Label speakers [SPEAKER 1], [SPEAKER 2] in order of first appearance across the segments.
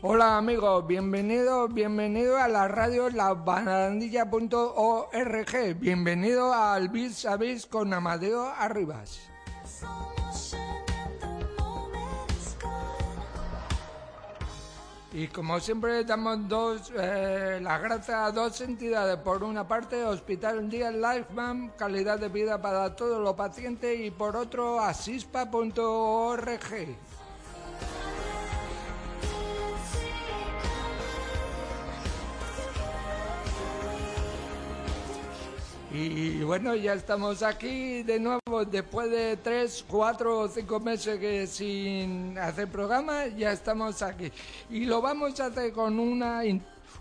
[SPEAKER 1] Hola amigos, bienvenidos, bienvenidos a la radio labarandilla.org, bienvenido al Bis a Bis con Amadeo Arribas. Y como siempre damos dos, eh, las gracias a dos entidades. Por una parte, Hospital Día Lifeman, calidad de vida para todos los pacientes, y por otro, asispa.org. Y bueno, ya estamos aquí de nuevo después de tres, cuatro o cinco meses que sin hacer programa, ya estamos aquí. Y lo vamos a hacer con una,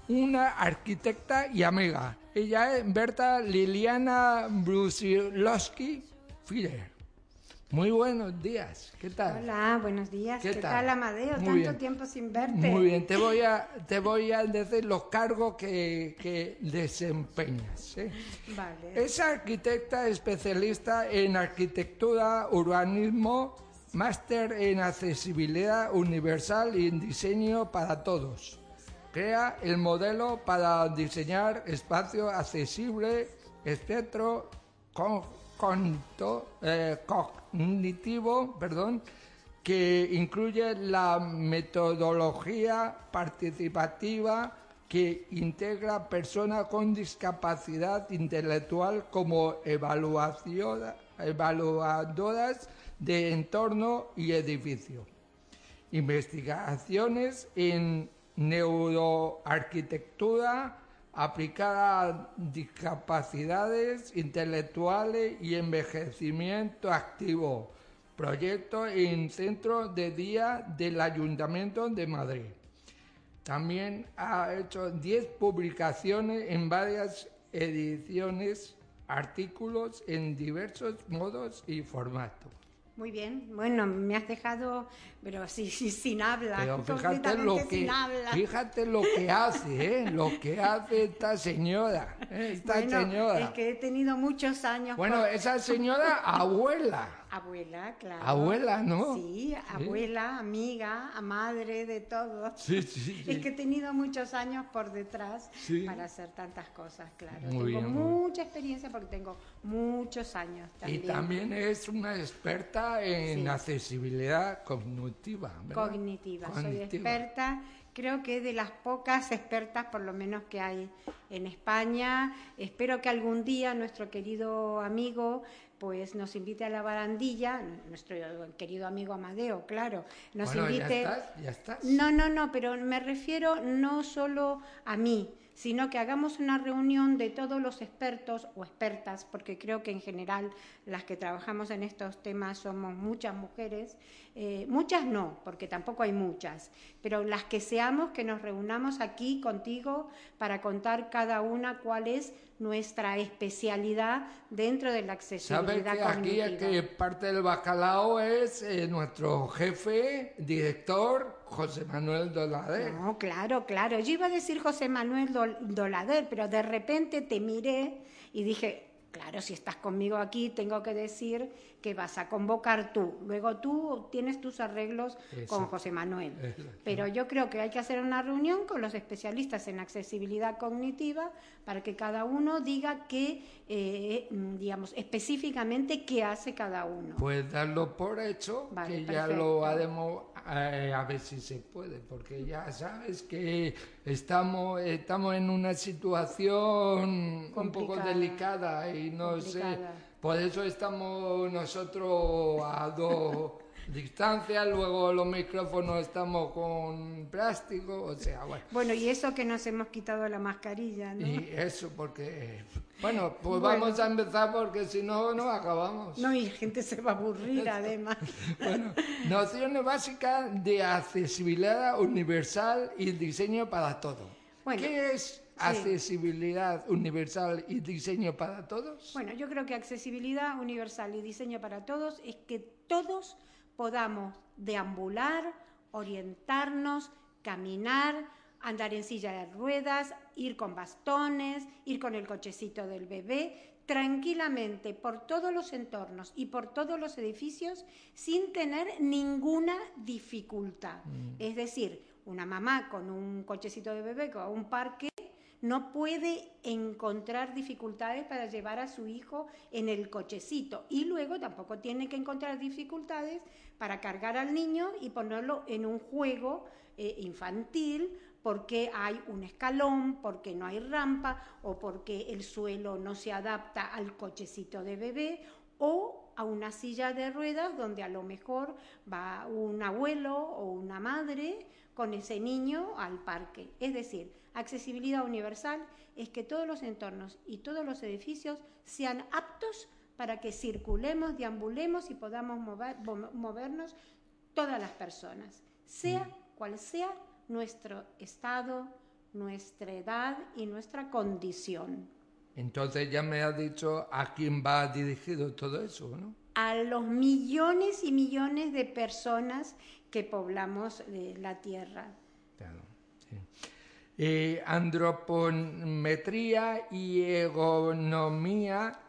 [SPEAKER 1] una arquitecta y amiga. Ella es Berta Liliana Brusilowski Fider. Muy buenos días, ¿qué tal?
[SPEAKER 2] Hola, buenos días.
[SPEAKER 1] ¿Qué
[SPEAKER 2] ¿Qué,
[SPEAKER 1] tal?
[SPEAKER 2] tal, Amadeo?
[SPEAKER 1] Muy
[SPEAKER 2] Tanto
[SPEAKER 1] bien.
[SPEAKER 2] tiempo sin verte.
[SPEAKER 1] Muy bien, te voy a, te voy a decir los cargos que, que desempeñas. ¿eh?
[SPEAKER 2] Vale.
[SPEAKER 1] Es arquitecta especialista en arquitectura, urbanismo, máster en accesibilidad universal y en diseño para todos. Crea el modelo para diseñar espacio accesible, espectro con, eh, cognitivo, perdón, que incluye la metodología participativa que integra personas con discapacidad intelectual como evaluadoras de entorno y edificio. Investigaciones en neuroarquitectura aplicada a discapacidades intelectuales y envejecimiento activo. Proyecto en Centro de Día del Ayuntamiento de Madrid. También ha hecho 10 publicaciones en varias ediciones, artículos en diversos modos y formatos.
[SPEAKER 2] Muy bien. Bueno, me has dejado, pero sí, sí, sin habla.
[SPEAKER 1] Pero fíjate lo que
[SPEAKER 2] sin habla.
[SPEAKER 1] fíjate lo que hace, ¿eh? Lo que hace esta señora, ¿eh? esta
[SPEAKER 2] Bueno,
[SPEAKER 1] señora.
[SPEAKER 2] es que he tenido muchos años.
[SPEAKER 1] Bueno,
[SPEAKER 2] por-
[SPEAKER 1] esa señora abuela,
[SPEAKER 2] Abuela, claro.
[SPEAKER 1] abuela, ¿no?
[SPEAKER 2] Sí, abuela, amiga, madre de todos.
[SPEAKER 1] Sí, sí, sí.
[SPEAKER 2] Es que he tenido muchos años por detrás
[SPEAKER 1] Sí.
[SPEAKER 2] para hacer tantas cosas, claro.
[SPEAKER 1] Muy
[SPEAKER 2] tengo
[SPEAKER 1] bien, muy bien.
[SPEAKER 2] mucha experiencia porque tengo muchos años
[SPEAKER 1] Y
[SPEAKER 2] también.
[SPEAKER 1] también es una experta en accesibilidad cognitiva. ¿verdad?
[SPEAKER 2] cognitiva. Soy experta, creo que de las pocas expertas, por lo menos que hay en España. Espero que algún día nuestro querido amigo pues nos invite a la barandilla, nuestro querido amigo Amadeo, claro, nos
[SPEAKER 1] bueno,
[SPEAKER 2] invite.
[SPEAKER 1] ya estás, ya estás.
[SPEAKER 2] No, no, no, pero me refiero no solo a mí, sino que hagamos una reunión de todos los expertos o expertas, porque creo que en general las que trabajamos en estos temas somos muchas mujeres, eh, muchas no, porque tampoco hay muchas, pero las que seamos, que nos reunamos aquí contigo para contar cada una cuál es nuestra especialidad dentro de la
[SPEAKER 1] Sabes
[SPEAKER 2] accesibilidad
[SPEAKER 1] que aquí que parte del bacalao es eh, nuestro jefe, director, José Manuel Dolader.
[SPEAKER 2] No, claro, claro. Yo iba a decir José Manuel Dol- Dolader, pero de repente te miré y dije, claro, si estás conmigo aquí, tengo que decir que vas a convocar tú. Luego tú tienes tus arreglos con. José Manuel.
[SPEAKER 1] Exacto.
[SPEAKER 2] Pero yo creo que hay que hacer una reunión con los especialistas en accesibilidad cognitiva para que cada uno diga qué, eh, digamos, específicamente qué hace cada uno.
[SPEAKER 1] Pues darlo por hecho,
[SPEAKER 2] Vale,
[SPEAKER 1] que ya lo haremos eh, a ver si se puede, porque ya sabes que estamos, estamos en una situación un poco delicada y no sé. Por eso estamos nosotros a dos distancias, luego los micrófonos estamos con plástico, o sea, bueno.
[SPEAKER 2] Bueno, y eso que nos hemos quitado la mascarilla, ¿no?
[SPEAKER 1] Y eso porque, bueno, pues
[SPEAKER 2] Bueno.
[SPEAKER 1] vamos a empezar porque si no, no acabamos.
[SPEAKER 2] No, y la gente se va a aburrir además.
[SPEAKER 1] Bueno, nociones básicas de accesibilidad universal y diseño para todo.
[SPEAKER 2] Bueno,
[SPEAKER 1] ¿Qué es accesibilidad universal y diseño para todos?
[SPEAKER 2] Bueno, yo creo que accesibilidad universal y diseño para todos es que todos podamos deambular, orientarnos, caminar, andar en silla de ruedas, ir con bastones, ir con el cochecito del bebé, tranquilamente por todos los entornos y por todos los edificios sin tener ninguna dificultad. Es decir, una mamá con un cochecito de bebé a un parque no puede encontrar dificultades para llevar a su hijo en el cochecito. Y luego tampoco tiene que encontrar dificultades para cargar al niño y ponerlo en un juego eh, infantil porque hay un escalón, porque no hay rampa o porque el suelo no se adapta al cochecito de bebé o a una silla de ruedas donde a lo mejor va un abuelo o una madre con ese niño al parque. Es decir, accesibilidad universal es que todos los entornos y todos los edificios sean aptos para que circulemos, deambulemos y podamos mover- mo- movernos todas las personas, sea cual sea nuestro estado, nuestra edad y nuestra condición.
[SPEAKER 1] Entonces ya me has dicho a quién va dirigido todo eso, ¿no?
[SPEAKER 2] a los millones y millones de personas que poblamos eh, la Tierra.
[SPEAKER 1] Claro, sí. Eh, andropometría y ergonomía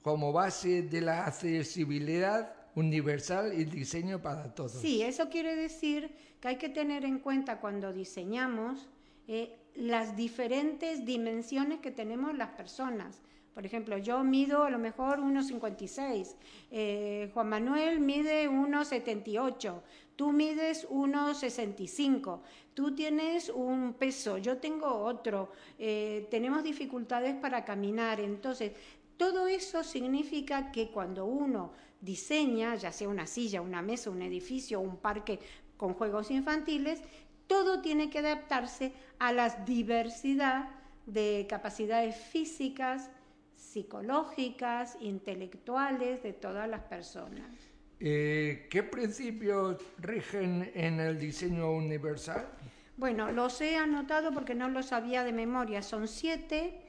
[SPEAKER 1] como base de la accesibilidad universal y diseño para todos.
[SPEAKER 2] Sí, eso quiere decir que hay que tener en cuenta cuando diseñamos eh, las diferentes dimensiones que tenemos las personas. Por ejemplo, yo mido a lo mejor 1,56, eh, Juan Manuel mide 1,78, tú mides 1,65, tú tienes un peso, yo tengo otro, eh, tenemos dificultades para caminar. Entonces, todo eso significa que cuando uno diseña, ya sea una silla, una mesa, un edificio, un parque con juegos infantiles, todo tiene que adaptarse a la diversidad de capacidades físicas, psicológicas, intelectuales de todas las personas.
[SPEAKER 1] Eh, ¿Qué principios rigen en el diseño universal?
[SPEAKER 2] Bueno, los he anotado porque no los sabía de memoria, son siete.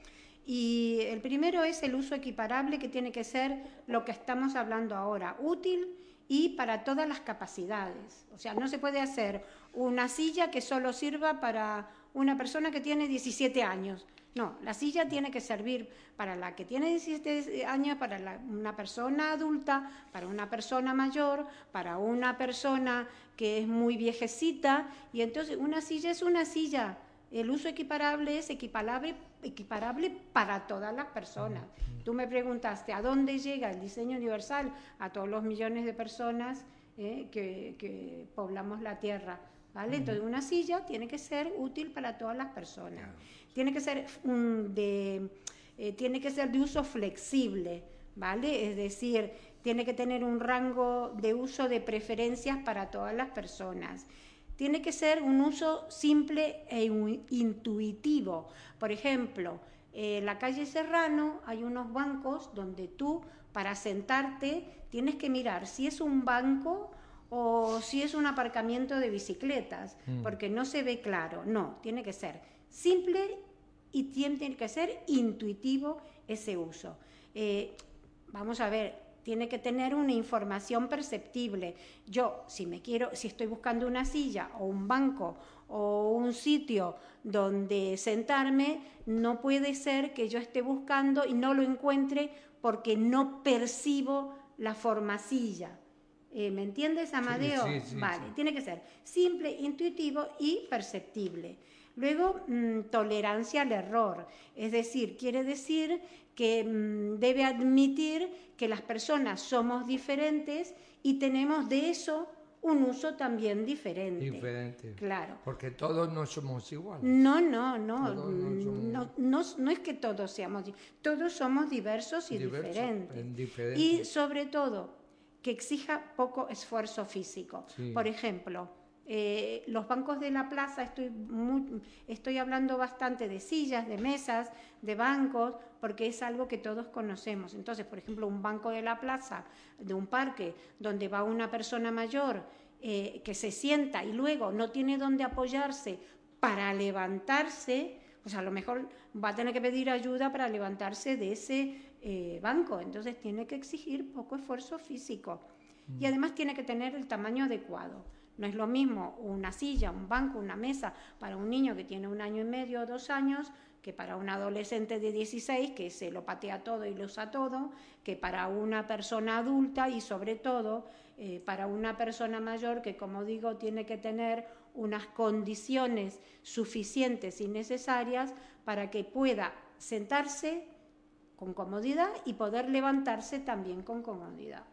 [SPEAKER 2] Y el primero es el uso equiparable, que tiene que ser lo que estamos hablando ahora, útil y para todas las capacidades. O sea, no se puede hacer una silla que solo sirva para una persona que tiene 17 años. No, la silla tiene que servir para la que tiene 17 años, para la- una persona adulta, para una persona mayor, para una persona que es muy viejecita. Y entonces una silla es una silla. El uso equiparable es equiparable, equiparable para todas las personas. Tú me preguntaste, ¿a dónde llega el diseño universal? A todos los millones de personas eh, que, que poblamos la Tierra. ¿vale? Entonces, una silla tiene que ser útil para todas las personas. Tiene que ser de, eh, tiene que ser de uso flexible, ¿vale? Es decir, tiene que tener un rango de uso de preferencias para todas las personas. Tiene que ser un uso simple e in- intuitivo. Por ejemplo, eh, en la calle Serrano hay unos bancos donde tú, para sentarte, tienes que mirar si es un banco o si es un aparcamiento de bicicletas, porque no se ve claro. No, tiene que ser simple y tiene que ser intuitivo ese uso. Eh, vamos a ver, tiene que tener una información perceptible. Yo, si me quiero, si estoy buscando una silla o un banco o un sitio donde sentarme, no puede ser que yo esté buscando y no lo encuentre porque no percibo la forma silla. Eh, ¿Me entiendes, Amadeo?
[SPEAKER 1] sí, sí,
[SPEAKER 2] vale, tiene que ser simple, intuitivo y perceptible. Luego, mm, tolerancia al error, es decir, quiere decir que mm, debe admitir que las personas somos diferentes y tenemos de eso un uso también diferente.
[SPEAKER 1] Diferente.
[SPEAKER 2] Claro.
[SPEAKER 1] Porque todos no somos iguales.
[SPEAKER 2] No, no, no,
[SPEAKER 1] Todos no somos-
[SPEAKER 2] no, no, no es que todos seamos, todos somos diversos y diferentes.
[SPEAKER 1] en diferentes.
[SPEAKER 2] Y sobre todo, que exija poco esfuerzo físico.
[SPEAKER 1] Sí.
[SPEAKER 2] Por ejemplo, eh, los bancos de la plaza, estoy, estoy hablando bastante de sillas, de mesas, de bancos, porque es algo que todos conocemos. Entonces, por ejemplo, un banco de la plaza, de un parque, donde va una persona mayor eh, que se sienta y luego no tiene dónde apoyarse para levantarse, pues a lo mejor va a tener que pedir ayuda para levantarse de ese eh, banco. Entonces tiene que exigir poco esfuerzo físico. Y además tiene que tener el tamaño adecuado. No es lo mismo una silla, un banco, una mesa para un niño que tiene un año y medio o dos años que para un adolescente de 16 que se lo patea todo y lo usa todo, que para una persona adulta y sobre todo eh, para una persona mayor que, como digo, tiene que tener unas condiciones suficientes y necesarias para que pueda sentarse con comodidad y poder levantarse también con comodidad.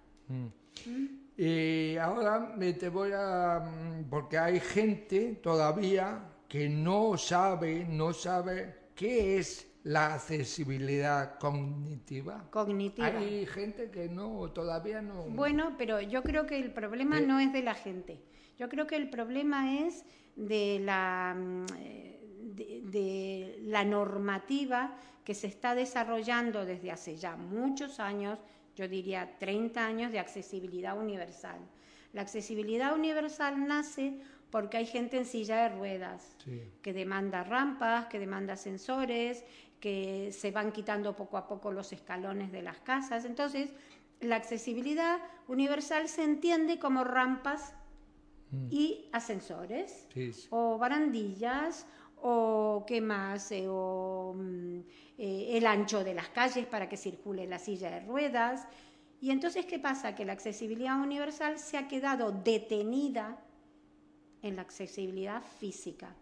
[SPEAKER 1] Y ahora me te voy a... mm, porque hay gente todavía que no sabe, no sabe qué es la accesibilidad cognitiva.
[SPEAKER 2] Cognitiva.
[SPEAKER 1] Hay gente que no, todavía no...
[SPEAKER 2] Bueno, pero yo creo que el problema
[SPEAKER 1] Eh.
[SPEAKER 2] no es de la gente. Yo creo que el problema es de la, mm, eh, de, de la normativa que se está desarrollando desde hace ya muchos años, yo diría 30 años de accesibilidad universal. La accesibilidad universal nace porque hay gente en silla de ruedas
[SPEAKER 1] Sí.
[SPEAKER 2] que demanda rampas, que demanda sensores, que se van quitando poco a poco los escalones de las casas. Entonces, la accesibilidad universal se entiende como rampas y ascensores,
[SPEAKER 1] sí.
[SPEAKER 2] o barandillas, o qué más, Eh, o mm, eh, el ancho de las calles para que circule la silla de ruedas. Y entonces, ¿qué pasa? Que la accesibilidad universal se ha quedado detenida en la accesibilidad física.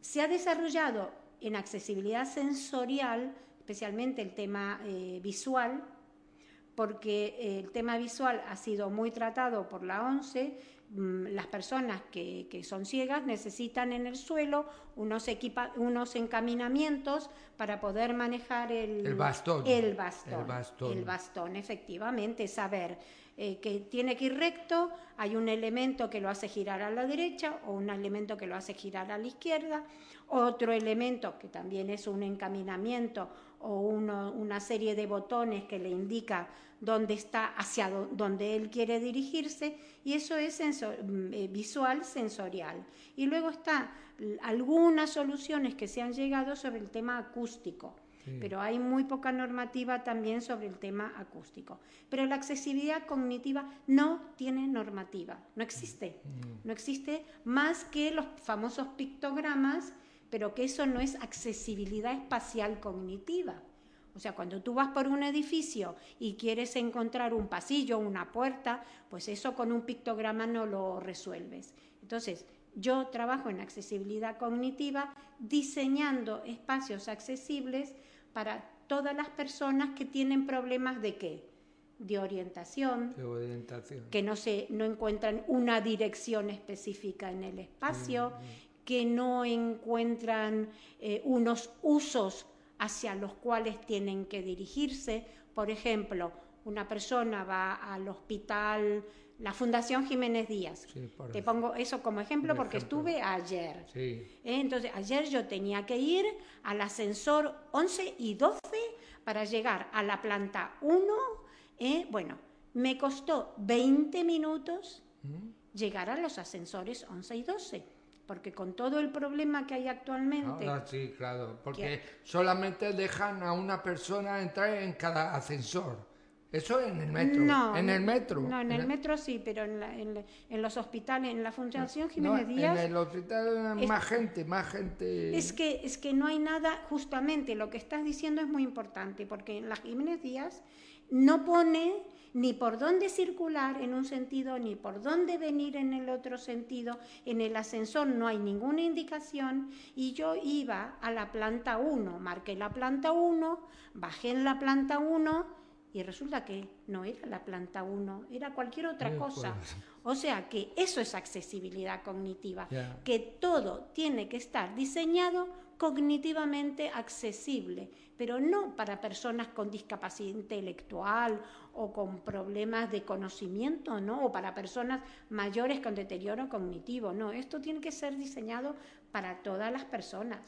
[SPEAKER 2] Se ha desarrollado en accesibilidad sensorial, especialmente el tema eh, visual, porque el tema visual ha sido muy tratado por la ONCE. Mm, Las personas que, que son ciegas necesitan en el suelo unos, equipa- unos encaminamientos para poder manejar el,
[SPEAKER 1] El bastón.
[SPEAKER 2] El bastón.
[SPEAKER 1] El bastón.
[SPEAKER 2] El bastón, efectivamente, saber eh, que tiene que ir recto, hay un elemento que lo hace girar a la derecha o un elemento que lo hace girar a la izquierda, otro elemento que también es un encaminamiento o uno- una serie de botones que le indica dónde está, hacia donde él quiere dirigirse, y eso es senso- mm, eh, visual sensorial. Y luego está l- algunas soluciones que se han llegado sobre el tema acústico pero hay muy poca normativa también sobre el tema acústico. Pero la accesibilidad cognitiva no tiene normativa, no existe. No existe más que los famosos pictogramas, pero que eso no es accesibilidad espacial cognitiva. O sea, cuando tú vas por un edificio y quieres encontrar un pasillo, una puerta, pues eso con un pictograma no lo resuelves. Entonces, yo trabajo en accesibilidad cognitiva diseñando espacios accesibles para todas las personas que tienen problemas de qué? De orientación,
[SPEAKER 1] De orientación.
[SPEAKER 2] que no, se, no encuentran una dirección específica en el espacio, que no encuentran eh, unos usos hacia los cuales tienen que dirigirse. Por ejemplo, una persona va al hospital, la Fundación Jiménez Díaz.
[SPEAKER 1] Sí,
[SPEAKER 2] Te pongo eso como ejemplo
[SPEAKER 1] Por
[SPEAKER 2] porque
[SPEAKER 1] ejemplo.
[SPEAKER 2] estuve ayer.
[SPEAKER 1] Sí.
[SPEAKER 2] ¿eh? Entonces, ayer yo tenía que ir al ascensor 11 y 12 para llegar a la planta 1. ¿eh? Bueno, me costó 20 minutos llegar a los ascensores 11 y 12, porque con todo el problema que hay actualmente,
[SPEAKER 1] Ahora sí, claro. Porque solamente dejan a una persona entrar en cada ascensor. Eso en el metro.
[SPEAKER 2] No,
[SPEAKER 1] En el metro.
[SPEAKER 2] No, en el metro sí, pero en, la- en la- en los hospitales, en la Fundación
[SPEAKER 1] No,
[SPEAKER 2] Jiménez Díaz,
[SPEAKER 1] en el hospital
[SPEAKER 2] es-
[SPEAKER 1] más gente, más gente.
[SPEAKER 2] Es que, es que no hay nada, justamente lo que estás diciendo es muy importante, porque en la Jiménez Díaz no pone ni por dónde circular en un sentido, ni por dónde venir en el otro sentido. En el ascensor no hay ninguna indicación y yo iba a la planta 1, marqué la planta 1, bajé en la planta 1 y resulta que no era la planta 1, era cualquier otra
[SPEAKER 1] Eh,
[SPEAKER 2] cosa.
[SPEAKER 1] pues.
[SPEAKER 2] O sea que eso es accesibilidad cognitiva, que todo tiene que estar diseñado cognitivamente accesible, pero no para personas con discapacidad intelectual o con problemas de conocimiento, ¿no? O para personas mayores con deterioro cognitivo, no, esto tiene que ser diseñado para todas las personas.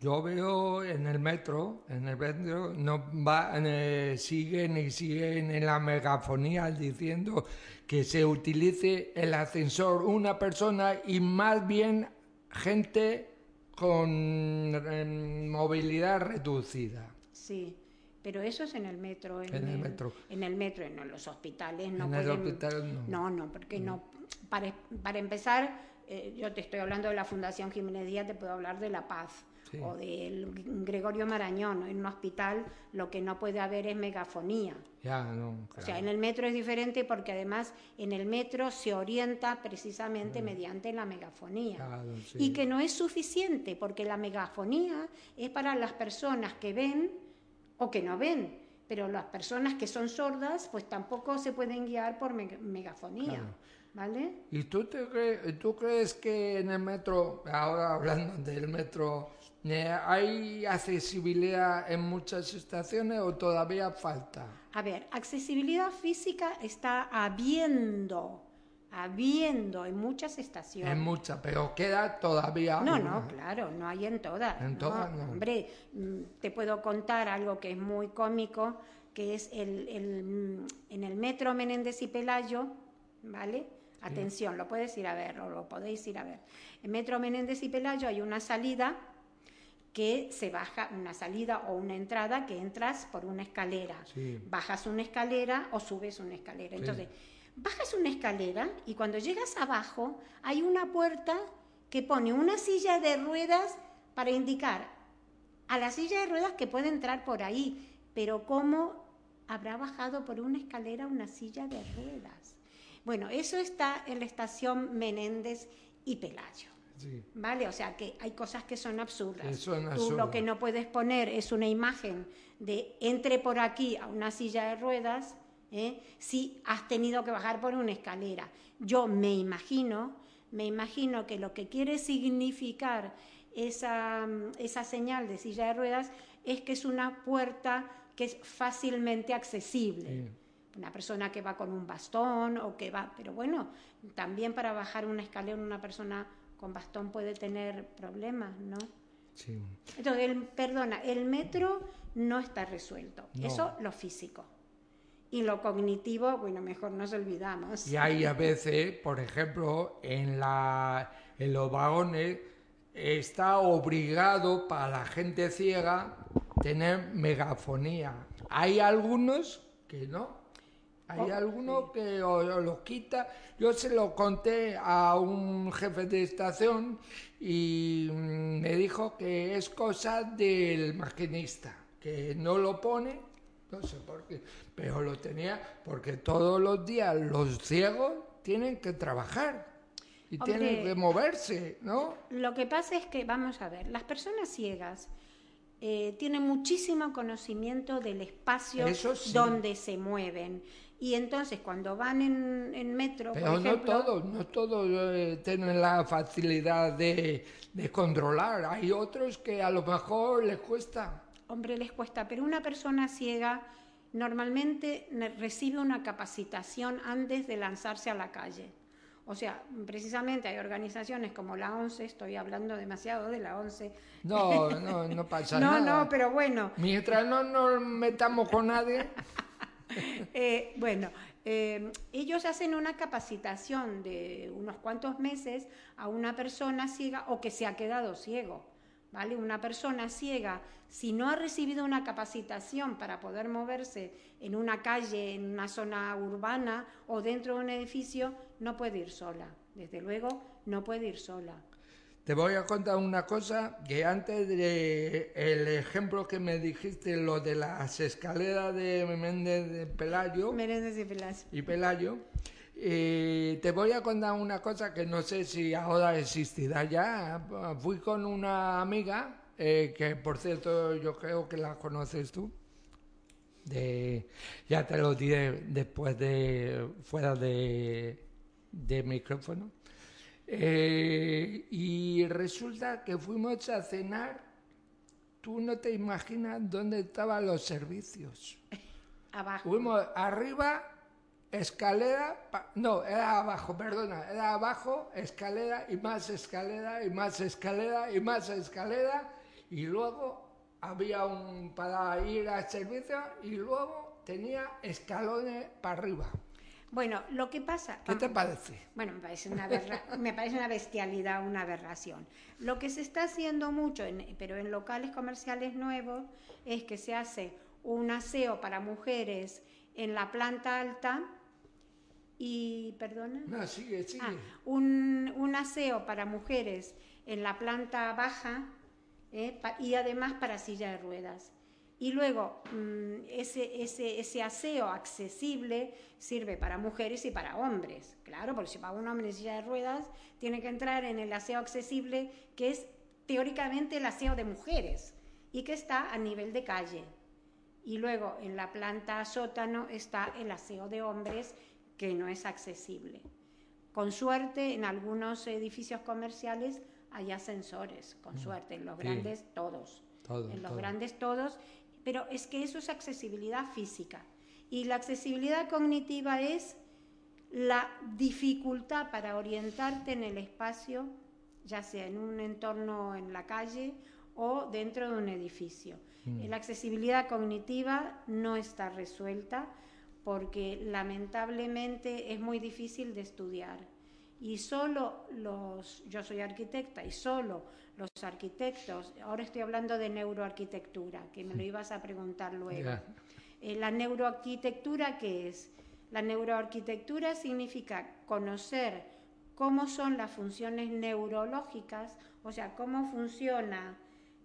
[SPEAKER 1] Yo veo en el metro, en el metro, no va, eh, siguen y siguen en la megafonía diciendo que se utilice el ascensor una persona y más bien gente con eh, movilidad reducida.
[SPEAKER 2] Sí, pero eso es en el metro. En,
[SPEAKER 1] En el metro.
[SPEAKER 2] En el metro, en los hospitales no
[SPEAKER 1] En el
[SPEAKER 2] pueden-
[SPEAKER 1] hospital no.
[SPEAKER 2] No, no, porque no. Para, para empezar, eh, yo te estoy hablando de la Fundación Jiménez Díaz, te puedo hablar de La Paz.
[SPEAKER 1] Sí.
[SPEAKER 2] O del Gregorio Marañón. En un hospital lo que no puede haber es megafonía.
[SPEAKER 1] Ya, no.
[SPEAKER 2] O sea,
[SPEAKER 1] claro.
[SPEAKER 2] en el metro es diferente porque además en el metro se orienta precisamente mediante la megafonía.
[SPEAKER 1] Mm. Claro, sí.
[SPEAKER 2] Y que no es suficiente porque la megafonía es para las personas que ven o que no ven. Pero las personas que son sordas, pues tampoco se pueden guiar por meg- megafonía.
[SPEAKER 1] Claro.
[SPEAKER 2] ¿Vale?
[SPEAKER 1] ¿Y tú, te cre- tú crees que en el metro, ahora hablando del metro, hay accesibilidad en muchas estaciones o todavía falta?
[SPEAKER 2] A ver, accesibilidad física está habiendo, habiendo en muchas estaciones.
[SPEAKER 1] En muchas, pero queda todavía.
[SPEAKER 2] No,
[SPEAKER 1] alguna.
[SPEAKER 2] no, claro, no hay en todas.
[SPEAKER 1] En
[SPEAKER 2] ¿no?
[SPEAKER 1] todas, no.
[SPEAKER 2] Hombre, mm, te puedo contar algo que es muy cómico, que es el, el, mm, en el metro Menéndez y Pelayo, ¿vale? Atención, lo puedes ir a ver, o lo podéis ir a ver. En metro Menéndez y Pelayo hay una salida que se baja, una salida o una entrada que entras por una escalera.
[SPEAKER 1] Sí.
[SPEAKER 2] Bajas una escalera o subes una escalera. Entonces, bajas una escalera y cuando llegas abajo hay una puerta que pone una silla de ruedas para indicar a la silla de ruedas que puede entrar por ahí. Pero ¿cómo habrá bajado por una escalera una silla de ruedas? Bueno, eso está en la estación Menéndez y Pelayo.
[SPEAKER 1] Sí.
[SPEAKER 2] ¿Vale? O sea que hay cosas que son absurdas.
[SPEAKER 1] Son
[SPEAKER 2] Tú lo que no puedes poner es una imagen de entre por aquí a una silla de ruedas ¿eh? si has tenido que bajar por una escalera. Yo me imagino, me imagino que lo que quiere significar esa, esa señal de silla de ruedas es que es una puerta que es fácilmente accesible
[SPEAKER 1] Sí.
[SPEAKER 2] una persona que va con un bastón o que va, pero bueno, también para bajar una escalera una persona con bastón puede tener problemas, ¿no?
[SPEAKER 1] Sí.
[SPEAKER 2] Entonces, el, perdona, el metro no está resuelto,
[SPEAKER 1] No.
[SPEAKER 2] eso lo físico. Y lo cognitivo, bueno, mejor nos olvidamos.
[SPEAKER 1] Y hay a veces, por ejemplo, en, la, en los vagones está obligado para la gente ciega tener megafonía. Hay algunos que no. Hay
[SPEAKER 2] Oh,
[SPEAKER 1] algunos que o, o los quita. Yo se lo conté a un jefe de estación y mm, me dijo que es cosa del maquinista, que no lo pone, no sé por qué, pero lo tenía porque todos los días los ciegos tienen que trabajar y
[SPEAKER 2] Hombre.
[SPEAKER 1] tienen que moverse, ¿no?
[SPEAKER 2] Lo que pasa es que, vamos a ver, las personas ciegas eh, tienen muchísimo conocimiento del espacio
[SPEAKER 1] sí.
[SPEAKER 2] donde se mueven. Y entonces cuando van en, en metro,
[SPEAKER 1] Pero
[SPEAKER 2] por ejemplo,
[SPEAKER 1] no todos, no todos eh, tienen la facilidad de, de controlar. Hay otros que a lo mejor les cuesta.
[SPEAKER 2] Hombre, les cuesta, pero una persona ciega normalmente recibe una capacitación antes de lanzarse a la calle. O sea, precisamente hay organizaciones como la ONCE, estoy hablando demasiado de la ONCE.
[SPEAKER 1] No, no, no pasa
[SPEAKER 2] no,
[SPEAKER 1] nada.
[SPEAKER 2] no, pero bueno,
[SPEAKER 1] Mientras no nos metamos con nadie,
[SPEAKER 2] Eh, bueno, eh, ellos hacen una capacitación de unos cuantos meses a una persona ciega o que se ha quedado ciego. ¿Vale? Una persona ciega, si no ha recibido una capacitación para poder moverse en una calle, en una zona urbana o dentro de un edificio, no puede ir sola. Desde luego, no puede ir sola.
[SPEAKER 1] Te voy a contar una cosa que antes de el ejemplo que me dijiste, lo de las escaleras de Méndez de Pelayo,
[SPEAKER 2] Menéndez y Pelayo.
[SPEAKER 1] y Pelayo. eh, te voy a contar una cosa que no sé si ahora existirá ya. Fui con una amiga, eh, que por cierto yo creo que la conoces tú. de, ya te lo diré después de, fuera de, de micrófono. Eh, y resulta que fuimos a cenar, tú no te imaginas dónde estaban los servicios.
[SPEAKER 2] Abajo.
[SPEAKER 1] Fuimos arriba, escalera, pa- no, era abajo, perdona, era abajo, escalera y más escalera y más escalera y más escalera y luego había un para ir al servicio y luego tenía escalones para arriba.
[SPEAKER 2] Bueno, lo que pasa...
[SPEAKER 1] ¿Qué te parece?
[SPEAKER 2] Bueno, me parece, una aberra- me parece una bestialidad, una aberración. Lo que se está haciendo mucho, en- pero en locales comerciales nuevos, es que se hace un aseo para mujeres en la planta alta y, perdona,
[SPEAKER 1] No, sigue, sigue.
[SPEAKER 2] Ah, un, un aseo para mujeres en la planta baja ¿eh? pa- y además para silla de ruedas. Y luego mm, ese, ese, ese aseo accesible sirve para mujeres y para hombres. Claro, porque si va un hombre en silla de ruedas, tiene que entrar en el aseo accesible, que es teóricamente el aseo de mujeres y que está a nivel de calle. Y luego en la planta sótano está el aseo de hombres, que no es accesible. Con suerte, en algunos edificios comerciales hay ascensores, con suerte, en los
[SPEAKER 1] Sí.
[SPEAKER 2] grandes todos.
[SPEAKER 1] Todo,
[SPEAKER 2] en los
[SPEAKER 1] todo.
[SPEAKER 2] grandes todos, pero es que eso es accesibilidad física. Y la accesibilidad cognitiva es la dificultad para orientarte en el espacio, ya sea en un entorno en la calle o dentro de un edificio. La accesibilidad cognitiva no está resuelta porque lamentablemente es muy difícil de estudiar. Y solo los, yo soy arquitecta y solo los arquitectos, ahora estoy hablando de neuroarquitectura, que me lo ibas a preguntar luego. Eh, la neuroarquitectura, ¿qué es? La neuroarquitectura significa conocer cómo son las funciones neurológicas, o sea, cómo funciona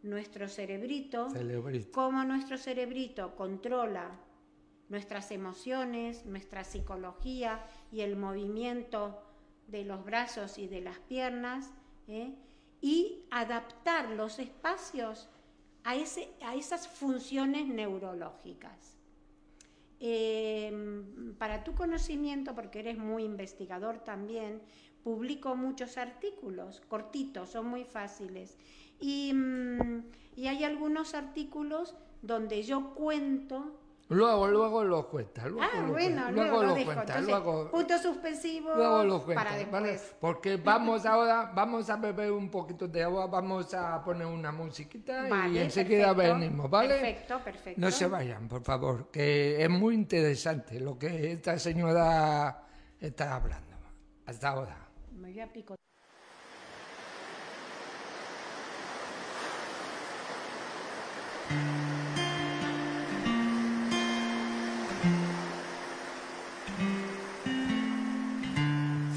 [SPEAKER 2] nuestro cerebrito,
[SPEAKER 1] Cerebrito.
[SPEAKER 2] cómo nuestro cerebrito controla nuestras emociones, nuestra psicología y el movimiento de los brazos y de las piernas, ¿eh? y adaptar los espacios a, ese, a esas funciones neurológicas. Eh, para tu conocimiento, porque eres muy investigador también, publico muchos artículos cortitos, son muy fáciles. Y, mm, y hay algunos artículos donde yo cuento.
[SPEAKER 1] Luego, luego lo cuenta. Luego
[SPEAKER 2] ah, bueno,
[SPEAKER 1] cuenta,
[SPEAKER 2] luego, lo
[SPEAKER 1] lo
[SPEAKER 2] dejo.
[SPEAKER 1] cuenta.
[SPEAKER 2] Entonces,
[SPEAKER 1] luego,
[SPEAKER 2] punto suspensivo
[SPEAKER 1] luego lo cuenta.
[SPEAKER 2] para
[SPEAKER 1] ¿vale?
[SPEAKER 2] después.
[SPEAKER 1] Porque vamos ahora, vamos a beber un poquito de agua, vamos a poner una musiquita y
[SPEAKER 2] Vale,
[SPEAKER 1] enseguida
[SPEAKER 2] perfecto,
[SPEAKER 1] venimos, ¿vale?
[SPEAKER 2] Perfecto, perfecto.
[SPEAKER 1] No se vayan, por favor, que es muy interesante lo que esta señora está hablando. Hasta ahora.
[SPEAKER 2] Me voy a pico-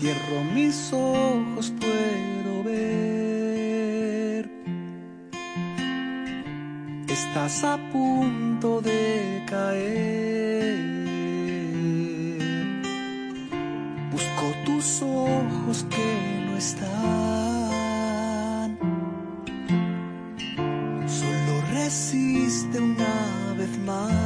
[SPEAKER 3] Cierro mis ojos, puedo ver. Estás a punto de caer. Busco tus ojos que no están. Solo resiste una vez más.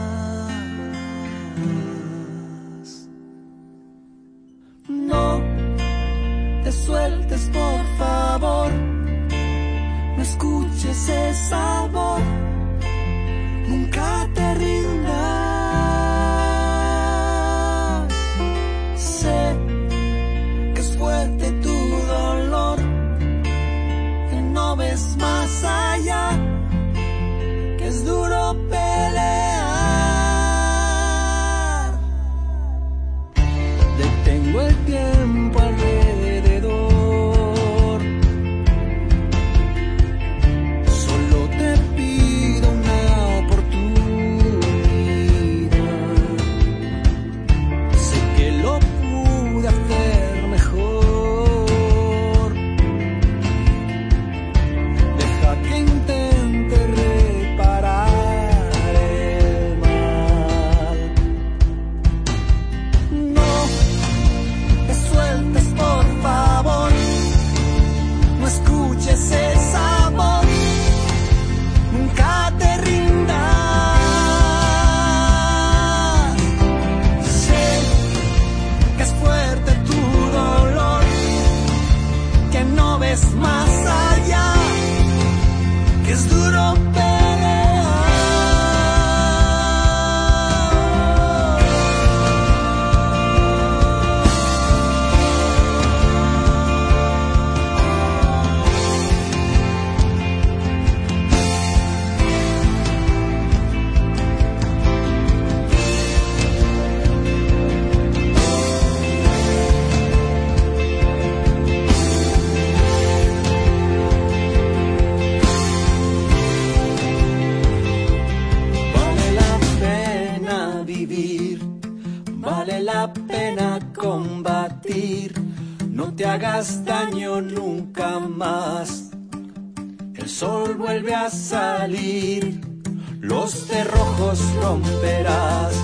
[SPEAKER 3] Los cerrojos romperás,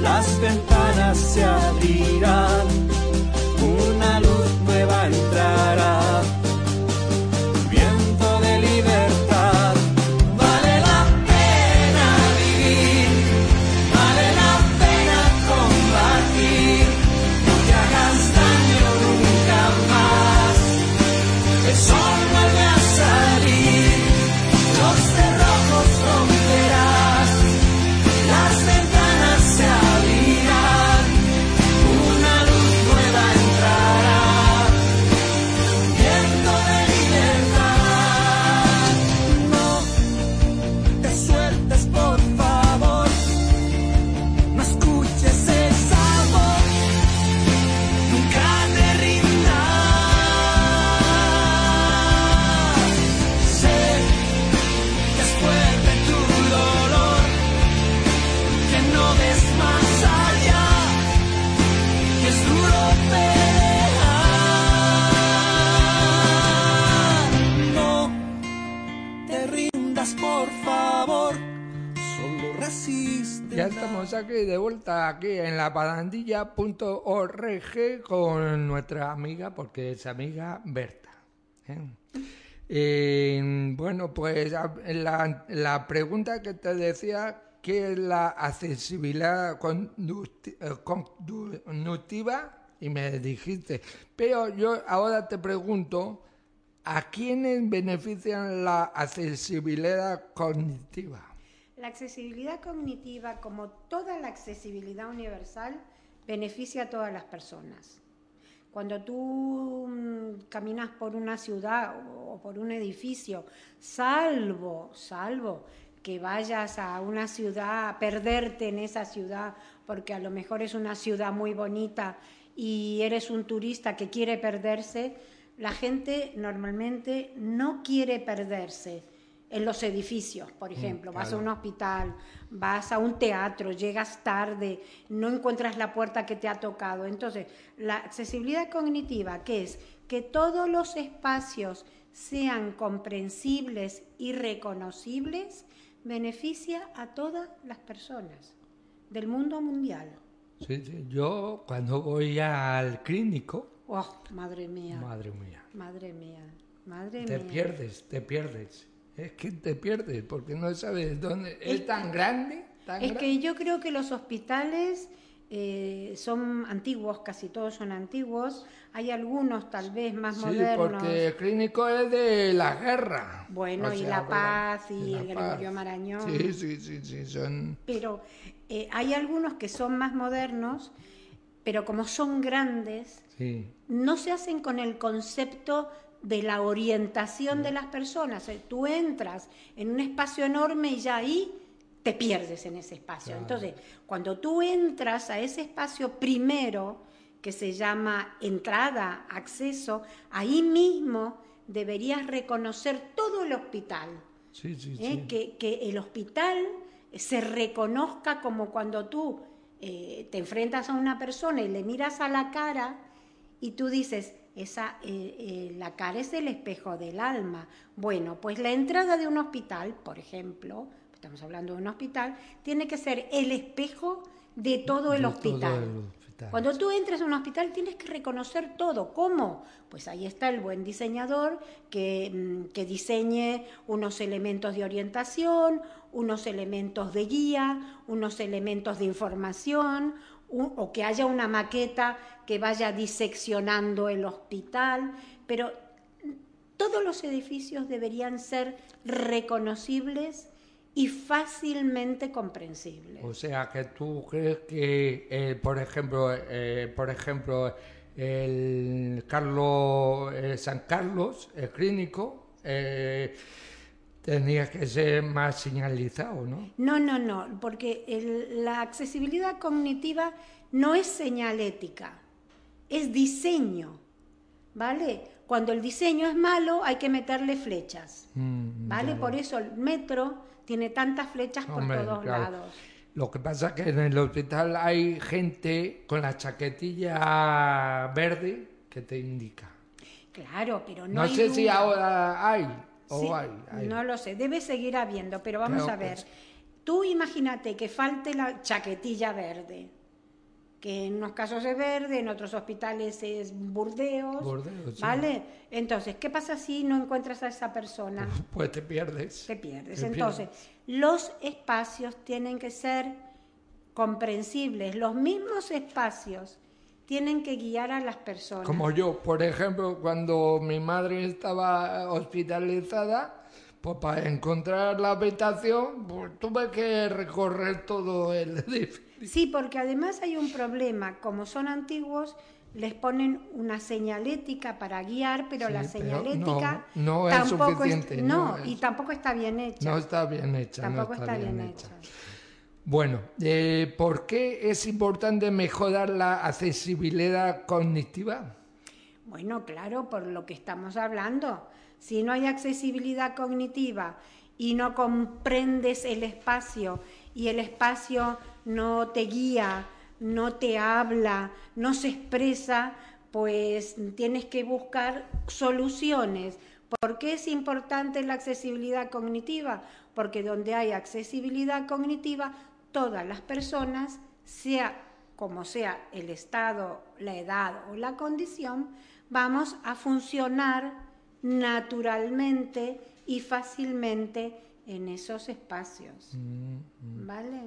[SPEAKER 3] las ventanas se abrirán, una luz nueva entrará.
[SPEAKER 1] Ya estamos aquí de vuelta aquí en la parandilla.org con nuestra amiga, porque es amiga Berta. ¿eh? Bueno, pues la, la pregunta que te decía, ¿qué es la accesibilidad eh, conductiva? Y me dijiste, pero yo ahora te pregunto, ¿a quiénes benefician la accesibilidad cognitiva?
[SPEAKER 2] La accesibilidad cognitiva, como toda la accesibilidad universal, beneficia a todas las personas. Cuando tú mm, caminas por una ciudad o o por un edificio, salvo, salvo que vayas a una ciudad, a perderte en esa ciudad, porque a lo mejor es una ciudad muy bonita y eres un turista que quiere perderse, la gente normalmente no quiere perderse en los edificios, por ejemplo, vas a un hospital, vas a un teatro, llegas tarde, no encuentras la puerta que te ha tocado. Entonces, la accesibilidad cognitiva, que es que todos los espacios sean comprensibles y reconocibles, beneficia a todas las personas del mundo mundial.
[SPEAKER 1] Sí, sí. Yo cuando voy al clínico,
[SPEAKER 2] Oh, madre mía,
[SPEAKER 1] madre mía,
[SPEAKER 2] madre mía, madre
[SPEAKER 1] te
[SPEAKER 2] mía.
[SPEAKER 1] pierdes, te pierdes. Es que te pierdes porque no sabes dónde. Es tan grande, tan
[SPEAKER 2] Es
[SPEAKER 1] grande.
[SPEAKER 2] que yo creo que los hospitales eh, son antiguos, casi todos son antiguos. Hay algunos tal vez más
[SPEAKER 1] Sí,
[SPEAKER 2] modernos.
[SPEAKER 1] porque el clínico es de la guerra.
[SPEAKER 2] Bueno,
[SPEAKER 1] O
[SPEAKER 2] y
[SPEAKER 1] sea,
[SPEAKER 2] La Paz y
[SPEAKER 1] La
[SPEAKER 2] el. Gregorio Marañón.
[SPEAKER 1] Sí, sí, sí, sí, son.
[SPEAKER 2] Pero eh, hay algunos que son más modernos, pero como son grandes,
[SPEAKER 1] Sí.
[SPEAKER 2] no se hacen con el concepto de la orientación de las personas. Eh, Tú entras en un espacio enorme y ya ahí te pierdes en ese espacio. Entonces, cuando tú entras a ese espacio primero, que se llama entrada, acceso, ahí mismo deberías reconocer todo el hospital.
[SPEAKER 1] Sí, sí, sí.
[SPEAKER 2] ¿eh? que, que el hospital se reconozca como cuando tú eh, te enfrentas a una persona y le miras a la cara y tú dices, esa, eh, eh, la cara es el espejo del alma. Bueno, pues la entrada de un hospital, por ejemplo, estamos hablando de un hospital, tiene que ser el espejo de todo el
[SPEAKER 1] De
[SPEAKER 2] hospital.
[SPEAKER 1] todo el hospital.
[SPEAKER 2] Cuando tú entres a un hospital tienes que reconocer todo. ¿Cómo? Pues ahí está el buen diseñador que, mm, que diseñe unos elementos de orientación, unos elementos de guía, unos elementos de información, o que haya una maqueta que vaya diseccionando el hospital. Pero todos los edificios deberían ser reconocibles y fácilmente comprensibles.
[SPEAKER 1] O sea, que tú crees que, eh, por ejemplo, eh, por ejemplo, el Carlos eh, San Carlos, el clínico, tendría que ser más señalizado, ¿no?
[SPEAKER 2] No, no, no, porque el- la accesibilidad cognitiva no es señalética, es diseño, ¿vale? Cuando el diseño es malo hay que meterle flechas,
[SPEAKER 1] Mm,
[SPEAKER 2] ¿vale? Por eso el metro tiene tantas flechas por todos
[SPEAKER 1] claro.
[SPEAKER 2] lados.
[SPEAKER 1] Lo que pasa es que en el hospital hay gente con la chaquetilla verde que te indica.
[SPEAKER 2] Claro, pero no,
[SPEAKER 1] No,
[SPEAKER 2] hay
[SPEAKER 1] sé si ahora hay o
[SPEAKER 2] Sí,
[SPEAKER 1] hay. hay.
[SPEAKER 2] No lo sé, debe seguir habiendo, pero vamos a ver. Tú imagínate que falte la chaquetilla verde, que en unos casos es verde, en otros hospitales es burdeos,
[SPEAKER 1] Burdeos, sí.
[SPEAKER 2] ¿vale? Entonces, ¿qué pasa si no encuentras a esa persona?
[SPEAKER 1] Pues te pierdes.
[SPEAKER 2] Te pierdes.
[SPEAKER 1] Te
[SPEAKER 2] Entonces, los espacios tienen que ser comprensibles, los mismos espacios tienen que guiar a las personas.
[SPEAKER 1] Como yo, por ejemplo, cuando mi madre estaba hospitalizada, pues para encontrar la habitación, pues tuve que recorrer todo el edificio.
[SPEAKER 2] Sí, porque además hay un problema, como son antiguos, les ponen una señalética para guiar, pero
[SPEAKER 1] Sí,
[SPEAKER 2] la
[SPEAKER 1] pero
[SPEAKER 2] señalética
[SPEAKER 1] no- no es
[SPEAKER 2] tampoco
[SPEAKER 1] suficiente,
[SPEAKER 2] no,
[SPEAKER 1] no
[SPEAKER 2] y tampoco está bien hecha.
[SPEAKER 1] No está bien hecha. no
[SPEAKER 2] tampoco está, bien, hecha.
[SPEAKER 1] Bueno, eh, ¿por qué es importante mejorar la accesibilidad cognitiva?
[SPEAKER 2] Bueno, claro, por lo que estamos hablando. Si no hay accesibilidad cognitiva y no comprendes el espacio y el espacio no te guía, no te habla, no se expresa, pues tienes que buscar soluciones. ¿Por qué es importante la accesibilidad cognitiva? Porque donde hay accesibilidad cognitiva, todas las personas, sea como sea el estado, la edad o la condición, vamos a funcionar naturalmente y fácilmente en esos espacios. ¿Vale?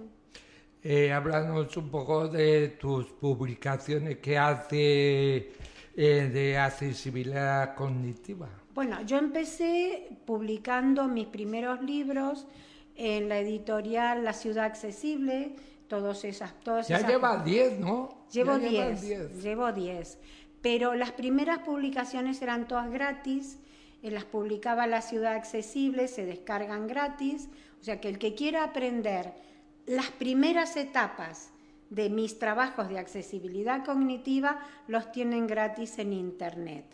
[SPEAKER 1] Eh, háblanos un poco de tus publicaciones que hace eh, de accesibilidad cognitiva.
[SPEAKER 2] Bueno, yo empecé publicando mis primeros libros en la editorial La Ciudad Accesible, todos esas, todas
[SPEAKER 1] Ya
[SPEAKER 2] esas
[SPEAKER 1] llevas 10, ¿no?
[SPEAKER 2] Llevo
[SPEAKER 1] Ya llevas
[SPEAKER 2] 10, llevo 10. Pero las primeras publicaciones eran todas gratis, eh, las publicaba La Ciudad Accesible, se descargan gratis, o sea que el que quiera aprender las primeras etapas de mis trabajos de accesibilidad cognitiva los tienen gratis en Internet.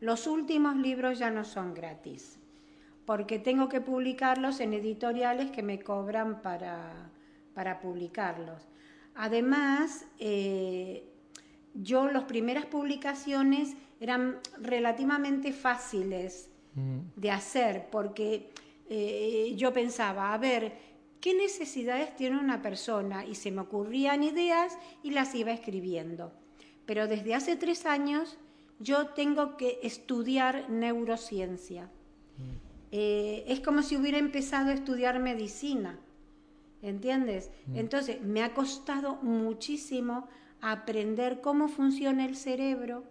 [SPEAKER 2] Los últimos libros ya no son gratis, porque tengo que publicarlos en editoriales que me cobran para, para publicarlos. Además, eh, yo las primeras publicaciones eran relativamente fáciles de hacer, porque eh, yo pensaba, a ver, ¿qué necesidades tiene una persona? Y se me ocurrían ideas y las iba escribiendo. Pero desde hace tres años yo tengo que estudiar neurociencia. Eh, es como si hubiera empezado a estudiar medicina. ¿Entiendes? Entonces, me ha costado muchísimo aprender cómo funciona el cerebro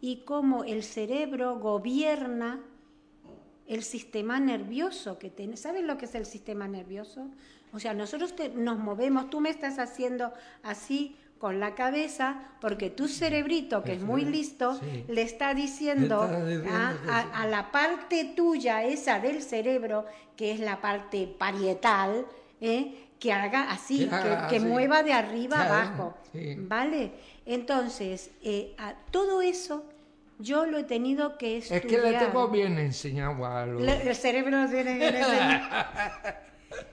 [SPEAKER 2] y cómo el cerebro gobierna el sistema nervioso que tiene. ¿Sabes lo que es el sistema nervioso? O sea, nosotros te- nos movemos, tú me estás haciendo así con la cabeza porque tu cerebrito, que es muy listo,
[SPEAKER 1] Sí.
[SPEAKER 2] le está diciendo,
[SPEAKER 1] Le está diciendo
[SPEAKER 2] a, la parte tuya, esa del cerebro, que es la parte parietal, ¿eh? que haga así,
[SPEAKER 1] Que
[SPEAKER 2] que,
[SPEAKER 1] haga
[SPEAKER 2] que
[SPEAKER 1] así.
[SPEAKER 2] mueva de arriba
[SPEAKER 1] Claro,
[SPEAKER 2] abajo.
[SPEAKER 1] sí.
[SPEAKER 2] ¿Vale? Entonces, eh, a todo eso yo lo he tenido que
[SPEAKER 1] Es
[SPEAKER 2] estudiar.
[SPEAKER 1] que le tengo bien enseñado a los...
[SPEAKER 2] Le- el cerebro tiene bien enseñado.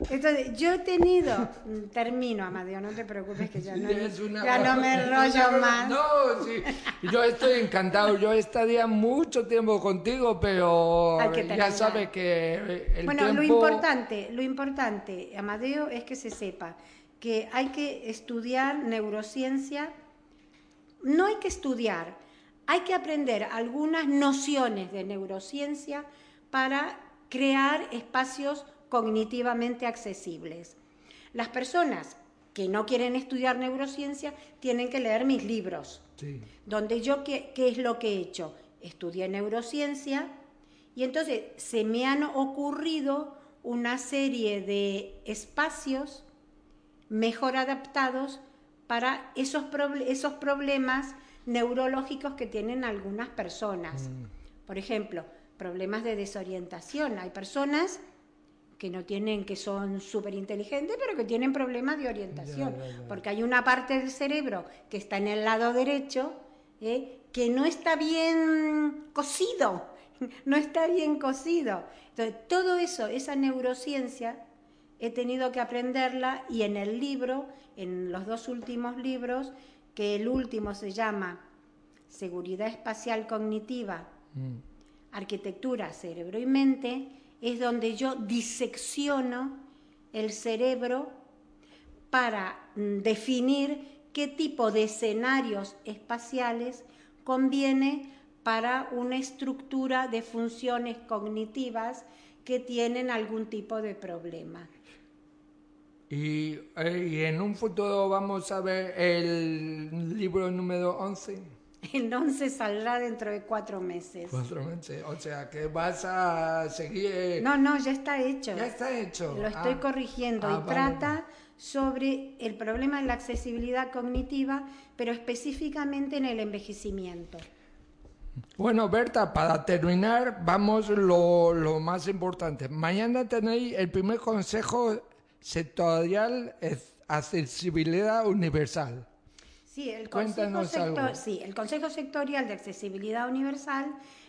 [SPEAKER 2] Entonces, yo he tenido, mm, termino, Amadeo, no te preocupes que ya no,
[SPEAKER 1] Es una
[SPEAKER 2] ya no me
[SPEAKER 1] una broma.
[SPEAKER 2] más.
[SPEAKER 1] No, sí. Yo estoy encantado. Yo estaría mucho tiempo contigo, pero ya sabes que el
[SPEAKER 2] bueno, lo importante, lo importante, Amadeo, es que se sepa que hay que estudiar neurociencia, no hay que estudiar, hay que aprender algunas nociones de neurociencia para crear espacios cognitivamente accesibles. Las personas que no quieren estudiar neurociencia tienen que leer mis libros
[SPEAKER 1] Sí.
[SPEAKER 2] donde yo, ¿qué, qué es lo que he hecho? Estudié neurociencia y entonces se me han ocurrido una serie de espacios mejor adaptados para esos, esos problemas neurológicos que tienen algunas personas. Por ejemplo, problemas de desorientación. Hay personas que no tienen, que son súper inteligentes, pero que tienen problemas de orientación,
[SPEAKER 1] Ya, ya, ya.
[SPEAKER 2] porque hay una parte del cerebro que está en el lado derecho ¿eh? que no está bien cosido, no está bien cosido. Entonces, todo eso, esa neurociencia, he tenido que aprenderla y en el libro, en los dos últimos libros, que el último se llama Seguridad Espacial Cognitiva, Arquitectura, Cerebro y Mente, es donde yo disecciono el cerebro para mm, definir qué tipo de escenarios espaciales conviene para una estructura de funciones cognitivas que tienen algún tipo de problema.
[SPEAKER 1] Y, eh, en un futuro vamos a ver el libro número 11.
[SPEAKER 2] El 11 saldrá dentro de cuatro meses.
[SPEAKER 1] Cuatro meses. O sea que vas a seguir.
[SPEAKER 2] No, no, ya está hecho.
[SPEAKER 1] Ya está hecho.
[SPEAKER 2] Lo estoy
[SPEAKER 1] Ah.
[SPEAKER 2] corrigiendo
[SPEAKER 1] Ah,
[SPEAKER 2] y
[SPEAKER 1] vale.
[SPEAKER 2] trata sobre el problema de la accesibilidad cognitiva, pero específicamente en el envejecimiento.
[SPEAKER 1] Bueno, Berta, para terminar, vamos lo, lo más importante. Mañana tenéis el primer consejo sectorial es accesibilidad universal.
[SPEAKER 2] Sí, el consejo,
[SPEAKER 1] Cuéntanos
[SPEAKER 2] sector-
[SPEAKER 1] algo.
[SPEAKER 2] sí, el Consejo Sectorial de Accesibilidad Universal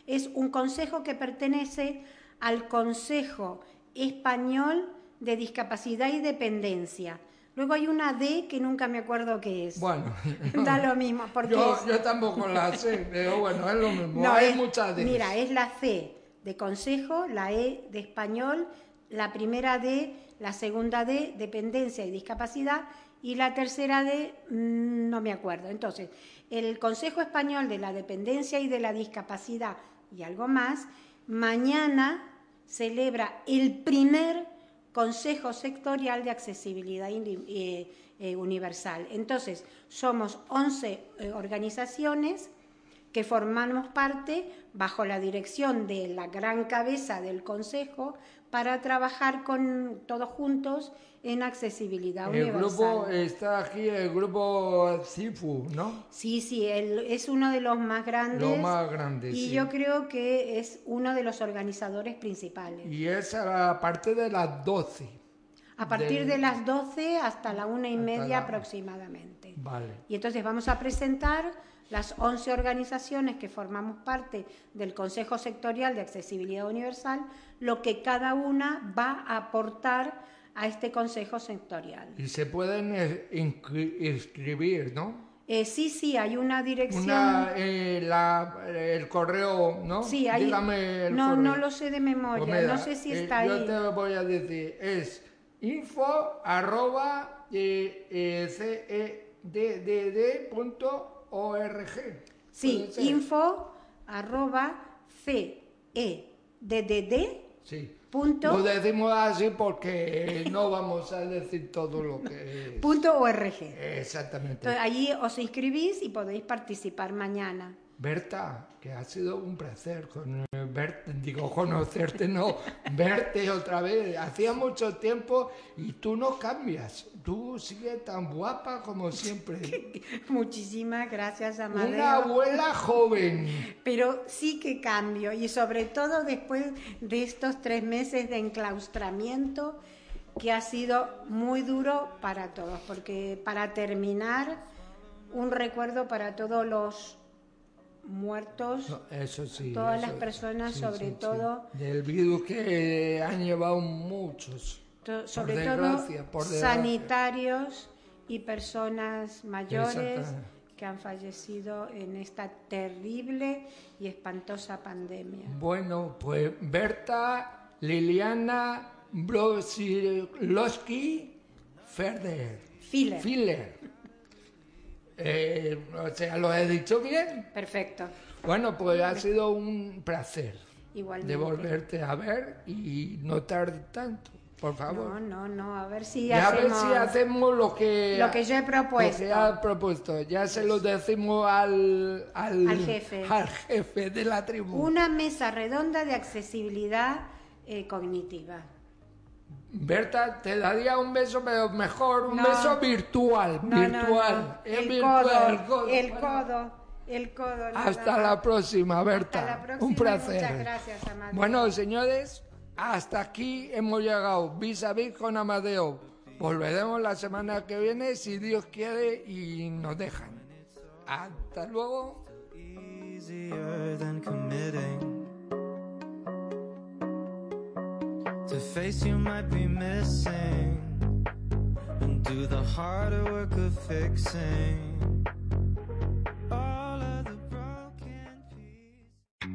[SPEAKER 2] es un consejo que pertenece al Consejo Español de Discapacidad y Dependencia. Luego hay una D que nunca me acuerdo qué es.
[SPEAKER 1] Bueno,
[SPEAKER 2] Da lo mismo, porque
[SPEAKER 1] yo,
[SPEAKER 2] es-
[SPEAKER 1] yo tampoco la sé, pero bueno, es lo mismo.
[SPEAKER 2] No,
[SPEAKER 1] Hay
[SPEAKER 2] es-
[SPEAKER 1] muchas de
[SPEAKER 2] Mira, es la C de consejo, la E de español, la primera D, la segunda D, dependencia y discapacidad, y la tercera D, mm, no me acuerdo. Entonces, el Consejo Español de la Dependencia y de la Discapacidad y algo más, mañana celebra el primer Consejo Sectorial de Accesibilidad eh, eh, Universal. Entonces, somos 11 eh, organizaciones que formamos parte bajo la dirección de la gran cabeza del Consejo para trabajar con todos juntos en accesibilidad
[SPEAKER 1] El
[SPEAKER 2] universal.
[SPEAKER 1] grupo está aquí, el grupo CIFU, ¿no?
[SPEAKER 2] Sí, sí, él es uno de los más grandes.
[SPEAKER 1] Lo más grande,
[SPEAKER 2] Y
[SPEAKER 1] sí.
[SPEAKER 2] yo creo que es uno de los organizadores principales.
[SPEAKER 1] Y es a partir de las 12.
[SPEAKER 2] A partir de las 12 hasta la una y media
[SPEAKER 1] la-
[SPEAKER 2] aproximadamente.
[SPEAKER 1] Vale.
[SPEAKER 2] Y entonces vamos a presentar las 11 organizaciones que formamos parte del Consejo Sectorial de Accesibilidad Universal, lo que cada una va a aportar a este Consejo Sectorial.
[SPEAKER 1] Y se pueden eh, inscri- inscribir, ¿no?
[SPEAKER 2] Eh, sí, sí, hay una dirección.
[SPEAKER 1] Una, eh, la- el correo, ¿no?
[SPEAKER 2] Sí, hay-
[SPEAKER 1] Dígame el
[SPEAKER 2] no,
[SPEAKER 1] correo.
[SPEAKER 2] no lo sé de memoria, no sé si
[SPEAKER 1] eh,
[SPEAKER 2] está
[SPEAKER 1] yo
[SPEAKER 2] ahí.
[SPEAKER 1] te voy a decir, es info arroba.
[SPEAKER 2] Sí,
[SPEAKER 1] ¿Puede ser?
[SPEAKER 2] info arroba c e d d d
[SPEAKER 1] Sí.
[SPEAKER 2] punto-
[SPEAKER 1] Lo decimos así porque no vamos a decir todo lo que es.
[SPEAKER 2] punto org.
[SPEAKER 1] Exactamente.
[SPEAKER 2] Entonces, allí os inscribís y podéis participar mañana.
[SPEAKER 1] Berta, que ha sido un placer con, verte, digo, conocerte, no, verte otra vez. Hacía mucho tiempo y tú no cambias. Tú sigues tan guapa como siempre.
[SPEAKER 2] Muchísimas gracias, Amadeo.
[SPEAKER 1] Una abuela joven.
[SPEAKER 2] Pero sí que cambio y sobre todo después de estos tres meses de enclaustramiento que ha sido muy duro para todos, porque para terminar, un recuerdo para todos los muertos,
[SPEAKER 1] No, Eso sí.
[SPEAKER 2] todas
[SPEAKER 1] eso-
[SPEAKER 2] las personas,
[SPEAKER 1] sí,
[SPEAKER 2] sobre
[SPEAKER 1] sí,
[SPEAKER 2] todo,
[SPEAKER 1] Del virus que han llevado muchos.
[SPEAKER 2] to- sobre
[SPEAKER 1] desgracia,
[SPEAKER 2] todo
[SPEAKER 1] por
[SPEAKER 2] sanitarios y personas mayores que han fallecido en esta terrible y espantosa pandemia.
[SPEAKER 1] Bueno, pues Berta Liliana Brosilowski Ferder.
[SPEAKER 2] Filler.
[SPEAKER 1] Filler. Eh, o sea, ¿lo he dicho bien?
[SPEAKER 2] Perfecto.
[SPEAKER 1] Bueno, pues ha sido un placer
[SPEAKER 2] Igualmente.
[SPEAKER 1] de volverte a ver y no tarde tanto, por favor.
[SPEAKER 2] No, no, no, a ver si
[SPEAKER 1] y a ver
[SPEAKER 2] hacemos
[SPEAKER 1] si hacemos lo que,
[SPEAKER 2] lo que yo he propuesto.
[SPEAKER 1] lo que ha propuesto. Ya se lo decimos al, al,
[SPEAKER 2] Al jefe.
[SPEAKER 1] al jefe de la tribu.
[SPEAKER 2] una mesa redonda de accesibilidad eh, cognitiva.
[SPEAKER 1] Berta, te daría un beso, pero mejor un
[SPEAKER 2] No.
[SPEAKER 1] beso virtual.
[SPEAKER 2] No,
[SPEAKER 1] virtual.
[SPEAKER 2] no. El
[SPEAKER 1] virtual,
[SPEAKER 2] codo,
[SPEAKER 1] el codo.
[SPEAKER 2] el codo, el codo.
[SPEAKER 1] Hasta
[SPEAKER 2] más.
[SPEAKER 1] la próxima, Berta.
[SPEAKER 2] Hasta la próxima
[SPEAKER 1] un placer.
[SPEAKER 2] Muchas gracias, Amadeo.
[SPEAKER 1] Bueno, señores, hasta aquí hemos llegado. Vis a vis con Amadeo. Volveremos la semana que viene, si Dios quiere y nos dejan. Hasta luego.
[SPEAKER 4] Face you might be missing. And do the harder work of fixing